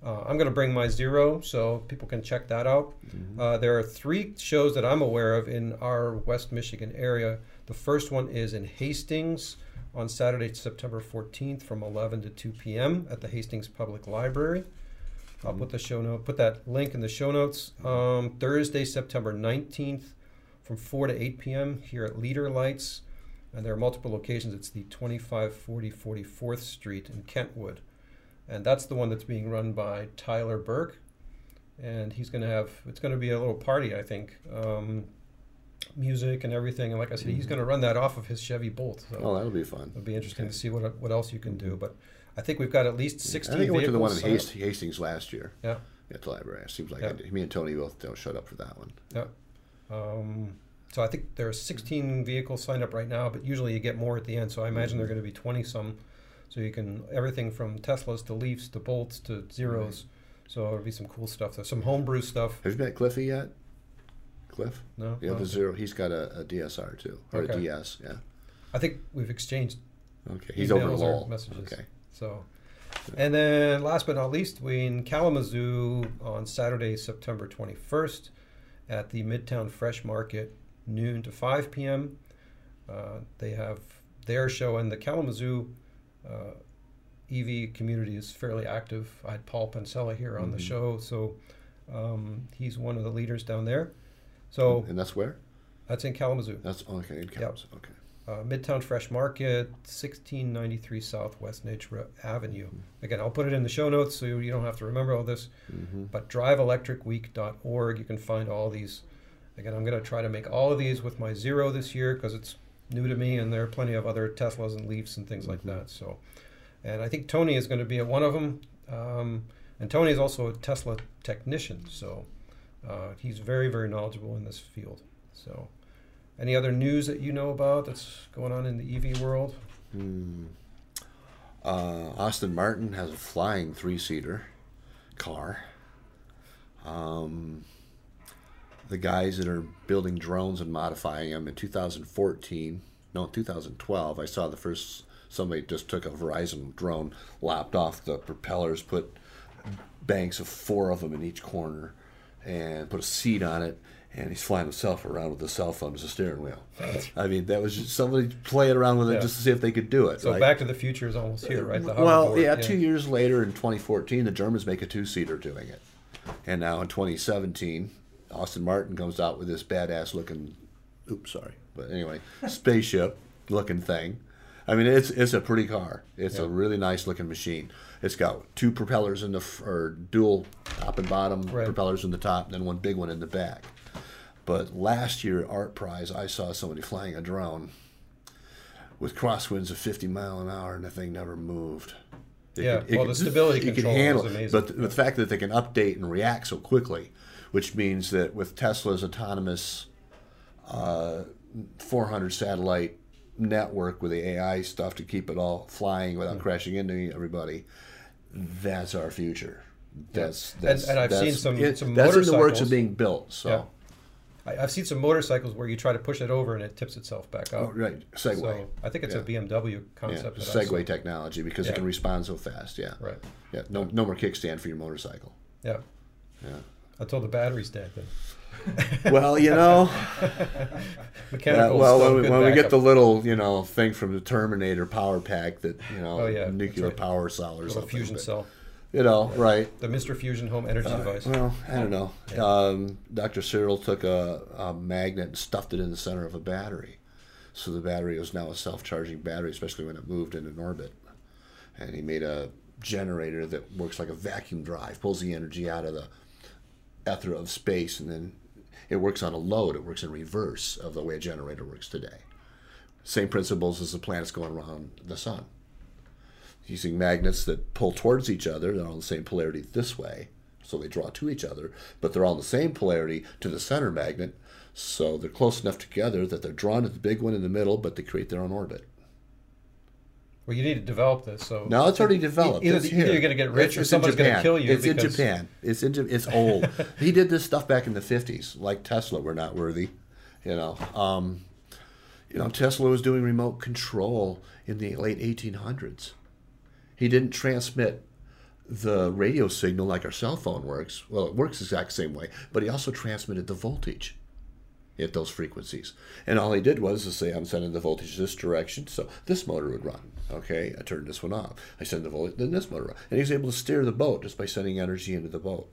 Uh, I'm going to bring my zero so people can check that out. Uh, there are three shows that I'm aware of in our West Michigan area. The first one is in Hastings on Saturday, September 14th from 11 to 2 p.m. at the Hastings Public Library. I'll put the show note, put that link in the show notes. Um, Thursday, September 19th from 4 to 8 p.m. here at Leader Lights. And there are multiple locations. It's the 2540 44th Street in Kentwood. And that's the one that's being run by Tyler Burke. And he's going to have, it's going to be a little party, I think. Um, music and everything. And like I said, he's going to run that off of his Chevy Bolt. So Oh, that'll be fun. it'll be interesting to see what, what else you can do. But I think we've got at least 16 I think I went to the one in Hast- Hastings last year Yeah. at the library. It seems like Yeah. Me and Tony both uh, showed up for that one. Yeah. Um, so I think there are 16 vehicles signed up right now, but usually you get more at the end. So I imagine there are going to be 20 some. So you can everything from Teslas to Leafs to Bolts to Zeros. So there'll be some cool stuff. There's some homebrew stuff. Have you met Cliffy yet? Cliff? No, Yeah, the Okay. zero. He's got a, a DSR too, or Okay. a DS. Yeah. I think we've exchanged Okay. He's over Lowell. messages. Okay. So, and then last but not least, we in Kalamazoo on Saturday, September 21st, at the Midtown Fresh Market, noon to 5 p.m. Uh, they have their show, and the Kalamazoo uh, EV community is fairly active. I had Paul Pancella here on the Mhm. show, so um, he's one of the leaders down there. So And that's where? that's in Kalamazoo. That's okay. It counts. Okay. Uh, Midtown Fresh Market, 1693 South Westnedge Avenue. Again, I'll put it in the show notes so you don't have to remember all this. hmm But driveelectricweek.org, you can find all these. Again, I'm going to try to make all of these with my Zero this year because it's new to me, and there are plenty of other Teslas and Leafs and things like Mhm. that. So, and I think Tony is going to be at one of them. Um, and Tony is also a Tesla technician, so uh, he's very, very knowledgeable in this field. So, any other news that you know about that's going on in the EV world? Hmm. Uh, Aston Martin has a flying three-seater car. Um, the guys that are building drones and modifying them in 2014, no, 2012, I saw the first. Somebody just took a Verizon drone, lopped off the propellers, put banks of four of them in each corner, and put a seat on it. And he's flying himself around with a cell phone as a steering wheel. I mean, that was just somebody playing around with it Yeah. just to see if they could do it. So right? Back to the Future is almost here, right? Well, hoverboard, yeah, two years later in 2014, the Germans make a two-seater doing it, and now in 2017, Aston Martin comes out with this badass-looking, oops, sorry, but anyway, spaceship-looking thing. I mean, it's it's a pretty car. It's a really nice-looking machine. It's got two propellers in the f- or dual top and bottom Right. propellers in the top, and then one big one in the back. But last year, at Art Prize, I saw somebody flying a drone with crosswinds of 50 mile an hour, and the thing never moved. Yeah, well, the stability it could control handle was it. amazing. But the, the fact that they can update and react so quickly, which means that with Tesla's autonomous uh, 400 satellite network with the AI stuff to keep it all flying without hmm. crashing into everybody, that's our future. That's, And- that's and I've that's, seen some- it- some that's in the works of being built. So, Yeah. I, I've seen some motorcycles where you try to push it over and it tips itself back oh, up. right, Segway. So I think it's a BMW concept. saw. Segway technology because Yeah. it can respond so fast. Yeah, Right. yeah. No, no more kickstand for your motorcycle. Yeah. Yeah. Until the battery's dead. Then. Well, you know, Mechanical. Yeah, well, when, we, when we get the little, you know, thing from the Terminator power pack that, you know, Oh, yeah, nuclear right. power cell or something. fusion but, cell, You know, right. the Mr. Fusion home energy Uh, device. well, I don't know. Yeah. Um, Dr. Cyril took a, a magnet and stuffed it in the center of a battery. So the battery was now a self charging battery, especially when it moved in an orbit. And he made a generator that works like a vacuum drive, pulls the energy out of the ether of space, and then it works on a load. It works in reverse of the way a generator works today. Same principles as the planets going around the sun using magnets that pull towards each other. They're all the same polarity this way, so they draw to each other, but they're all the same polarity to the center magnet, so they're close enough together that they're drawn to the big one in the middle, but they create their own orbit. Well, you need to develop this. So Now it's already developed. Either, It's either you're going to get rich It's- or it's somebody's going to kill you. It's in Japan. It's in. It's old. he did this stuff back in the fifties, like Tesla. We're not worthy, you know. Um, You know, Tesla was doing remote control in the late 1800s. He didn't transmit the radio signal like our cell phone works. Well, it works the exact same way, but he also transmitted the voltage at those frequencies. And all he did was to say, I'm sending the voltage this direction, so this motor would run. Okay, I turned this one off. I send the voltage, then this motor. And he's able to steer the boat just by sending energy into the boat.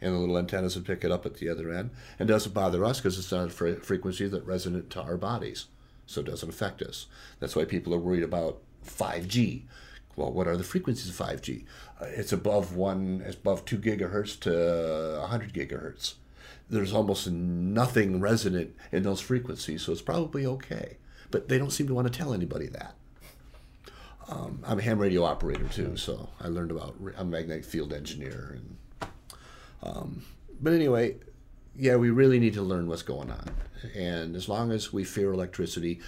And the little antennas would pick it up at the other end. And doesn't bother us because it's not a fre- frequency that's resonant to our bodies. So it doesn't affect us. That's why people are worried about 5G. Well, what are the frequencies of 5G? Uh, it's above one, it's above two gigahertz to 100 gigahertz there's almost nothing resonant in those frequencies, so it's probably okay. But they don't seem to want to tell anybody that. Um, I'm a ham radio operator too, so I learned about I'm a magnetic field engineer. And um, but anyway, yeah, we really need to learn what's going on. And as long as we fear electricity,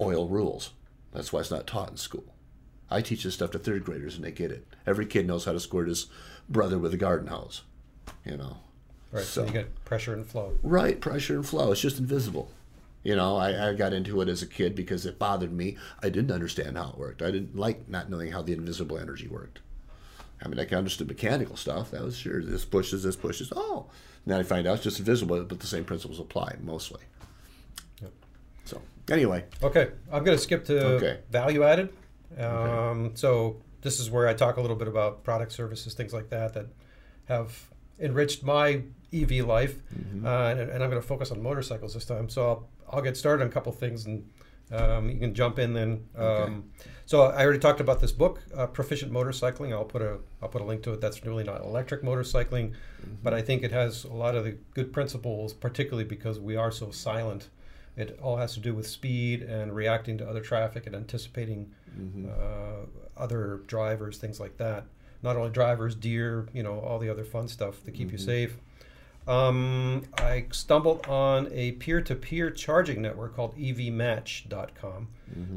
oil rules. That's why it's not taught in school. I teach this stuff to third graders and they get it. Every kid knows how to squirt his brother with a garden hose. You know, Right. So, So- you get pressure and flow. Right, pressure and flow. It's just invisible. You know, I, I got into it as a kid because it bothered me. I didn't understand how it worked. I didn't like not knowing how the invisible energy worked. I mean, I can understand mechanical stuff. That was sure. This pushes, this pushes. Oh, now I find out it's just invisible, but the same principles apply mostly. Yep. So anyway, Okay, I'm going to skip to Okay. value added. Um, So this is where I talk a little bit about product services, things like that, that have enriched my EV life. Mm-hmm. Uh, and, and I'm going to focus on motorcycles this time. So I'll, I'll get started on a couple things and um, you can jump in then. Um, So I already talked about this book, uh, Proficient Motorcycling. I'll put a I'll put a link to it. That's really not electric motorcycling, but I think it has a lot of the good principles, particularly because we are so silent. It all has to do with speed and reacting to other traffic and anticipating uh, other drivers, things like that. Not only drivers, deer, you know, all the other fun stuff to keep you safe. Um, I stumbled on a peer-to-peer charging network called evmatch.com.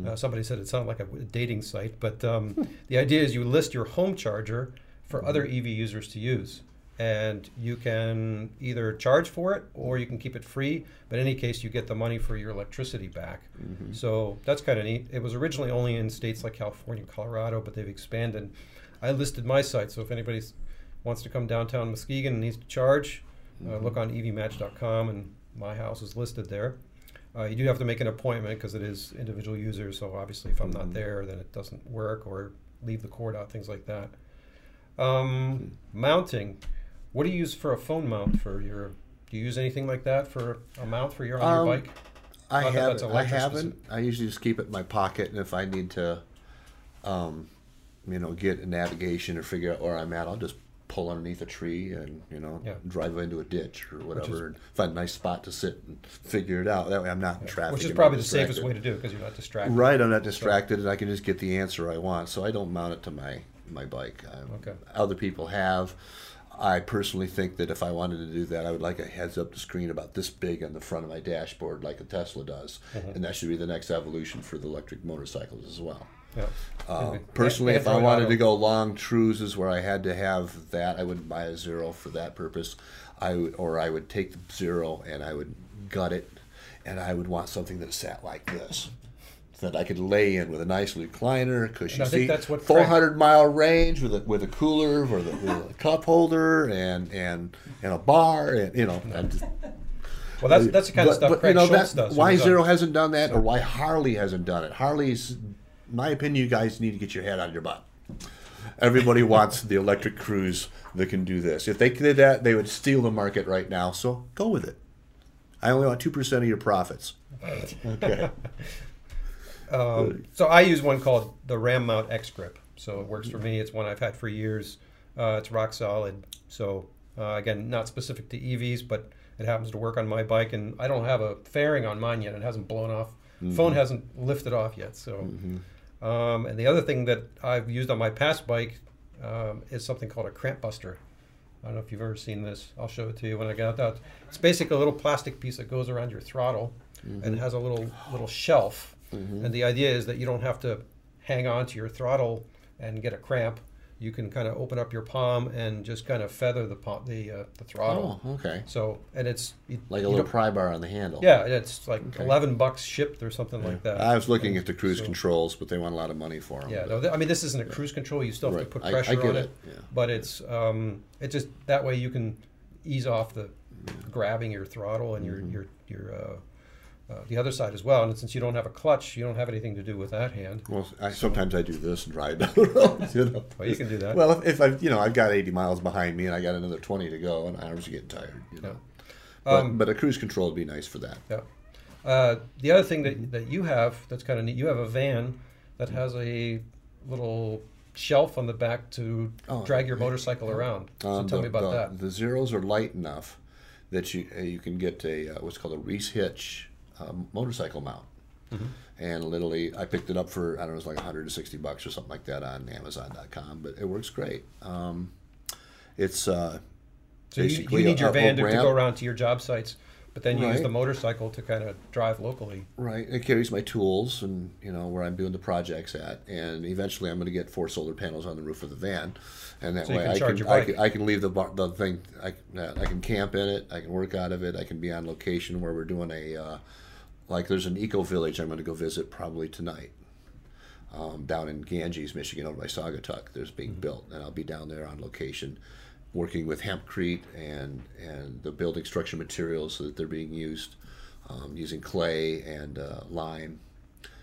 Uh, somebody said it sounded like a dating site, but um, the idea is you list your home charger for other EV users to use. And you can either charge for it or you can keep it free. But in any case, you get the money for your electricity back. So that's kind of neat. It was originally only in states like California, Colorado, but they've expanded. I listed my site, so if anybody wants to come downtown Muskegon and needs to charge, uh, look on evmatch.com, and my house is listed there. Uh, you do have to make an appointment because it is individual users. So obviously, if I'm not there, then it doesn't work, or leave the cord out, things like that. Um, mounting. What do you use for a phone mount for your? Do you use anything like that for a mount for your on Um, your bike? I Not haven't. I haven't. I usually just keep it in my pocket, and if I need to, um, you know, get a navigation or figure out where I'm at, I'll just pull underneath a tree and you know Yeah. drive into a ditch or whatever, is- and find a nice spot to sit and figure it out. That way, I'm not in traffic. Which is probably the safest way to do it because you're not distracted. Right, I'm not distracted, and I can just get the answer I want. So I don't mount it to my my bike. Um, Okay. Other people have. I personally think that if I wanted to do that, I would like a heads-up screen about this big on the front of my dashboard, like a Tesla does, Mm-hmm. and that should be the next evolution for the electric motorcycles as well. Yeah. Uh, Maybe. personally, if I wanted to go long cruises where I had to have that, I would buy a zero for that purpose. I would, or I would take the zero and I would gut it, and I would want something that sat like this, that I could lay in with a nice recliner, cushy And I seat, that's what four Frank- mile range with a with a cooler, with a, with a cup holder, and and and a bar, and you know. Just- Well, that's that's the kind of stuff but, Craig you know, Schultz that- does. Why Zero hasn't done that, or why Harley hasn't done it? Harley's, my opinion, you guys need to get your head out of your butt. Everybody wants the electric cruise that can do this. If they did that, they would steal the market right now. So go with it. I only want two percent of your profits. Okay. Um, so I use one called the Ram Mount X Grip. So it works for me. It's one I've had for years. Uh, it's rock solid. So uh, again, not specific to EVs, but it happens to work on my bike, and I don't have a fairing on mine yet. It hasn't blown off. Phone hasn't lifted off yet. So, um, and the other thing that I've used on my past bike um, is something called a cramp buster. I don't know if you've ever seen this. I'll show it to you when I get out. It's basically a little plastic piece that goes around your throttle, and has a little little shelf. And the idea is that you don't have to hang on to your throttle and get a cramp. You can kind of open up your palm and just kind of feather the palm, the uh, the throttle. Oh, okay. So and it's you, Like a little pry bar on the handle. yeah, it's like Okay. eleven bucks shipped or something like that. I was looking at the cruise So- controls, but they want a lot of money for them. Yeah, no, th- I mean this isn't a cruise control. You still have Right. to put I- I pressure get on it, it, yeah. but it's um, it just that way you can ease off the grabbing your throttle and your Mm-hmm. your your uh, uh, the other side as well. And since you don't have a clutch, you don't have anything to do with that hand. Well, I, sometimes I do this and drive down the road. You know? Well, you can do that. Well, if, if I, you know, I've got 80 miles behind me and I got another 20 to go, and arms are getting tired. You know. But, Um, but a cruise control would be nice for that. Yeah. Uh, the other thing that, that you have that's kind of neat, you have a van that has a little shelf on the back to Oh, drag your yeah. motorcycle around. So Um, tell the, me about the, that. The zeros are light enough that you uh, you can get a uh, what's called a Reese Hitch um, motorcycle mount. Mm-hmm. And literally, I picked it up for I don't know, it was like 160 bucks or something like that on Amazon.com. But it works great. Um, it's uh, So you, basically you need a- your a- van a to, to go around to your job sites, but then you use the motorcycle to kind of drive locally. Right. It carries my tools and you know where I'm doing the projects at, and eventually I'm going to get four solar panels on the roof of the van, and that So way can I can I can I can leave the the thing I I can camp in it. I can work out of it. I can be on location where we're doing a uh, like there's an eco village I'm going to go visit probably tonight. Um, down in Ganges, Michigan, over by Saugatuck, there's being Mm-hmm. built, and I'll be down there on location, working with hempcrete and and the building structure materials that they're being used, um, using clay and uh, lime,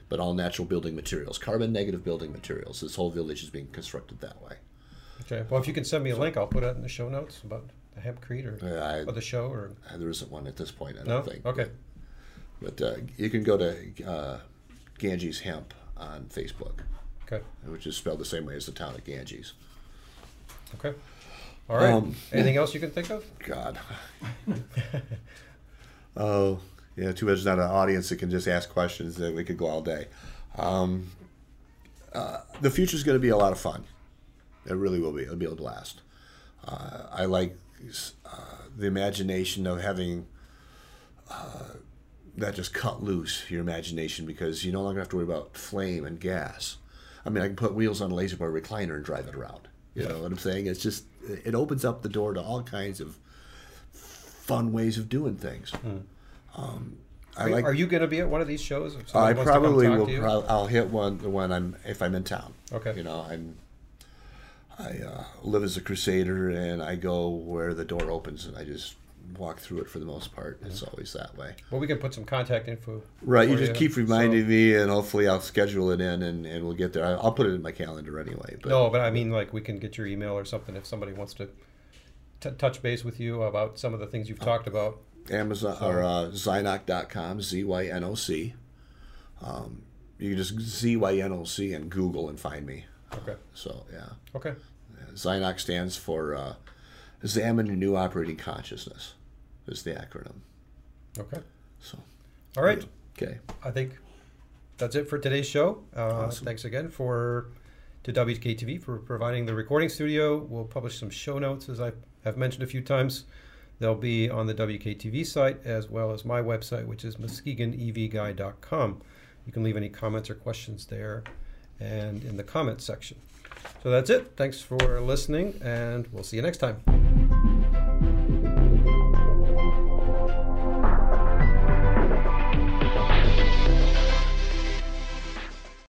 but all natural building materials, carbon negative building materials. This whole village is being constructed that way. Okay. Well, if you can send me a link, I'll put it in the show notes about the hempcrete or, I, or the show or there isn't one at this point, I no. don't think. Okay. But uh, you can go to uh, Ganges Hemp on Facebook, Okay. which is spelled the same way as the town of Ganges. Okay. All right. Um, Anything else you can think of? God. oh, yeah. Too there's not an audience that can just ask questions. That we could go all day. Um, uh, the future is going to be a lot of fun. It really will be. It'll be a blast. Uh, I like uh, the imagination of having uh, that just cut loose your imagination because you no longer have to worry about flame and gas. I mean, I can put wheels on a La-Z-Boy recliner and drive it around. You know what I'm saying? It's just it opens up the door to all kinds of fun ways of doing things. Um, I Are, like. are you going to be at one of these shows? I somebody wants to come probably will. Pro- I'll hit one when I'm if I'm in town. Okay. You know, I'm. I uh, live as a crusader, and I go where the door opens, and I just walk through it for the most part. It's always that way. Well, we can put some contact info. Right. You just keep so- reminding me, and hopefully I'll schedule it in, and, and we'll get there. I'll put it in my calendar anyway. But No, but I mean, like, we can get your email or something if somebody wants to t- touch base with you about some of the things you've talked about. Amazon or uh, Zynoc.com, Z Y N O C. Um, you can just Z Y N O C and Google and find me. Okay. So yeah. Okay. Zynoc stands for uh, Examine New Operating Consciousness, is the acronym. Okay. So, All right. okay. I think that's it for today's show. Uh, Awesome. Thanks again for to WKTV for providing the recording studio. We'll publish some show notes, as I have mentioned a few times. They'll be on the WKTV site as well as my website, which is muskegonevguy.com. You can leave any comments or questions there and in the comments section. So that's it. Thanks for listening, and we'll see you next time.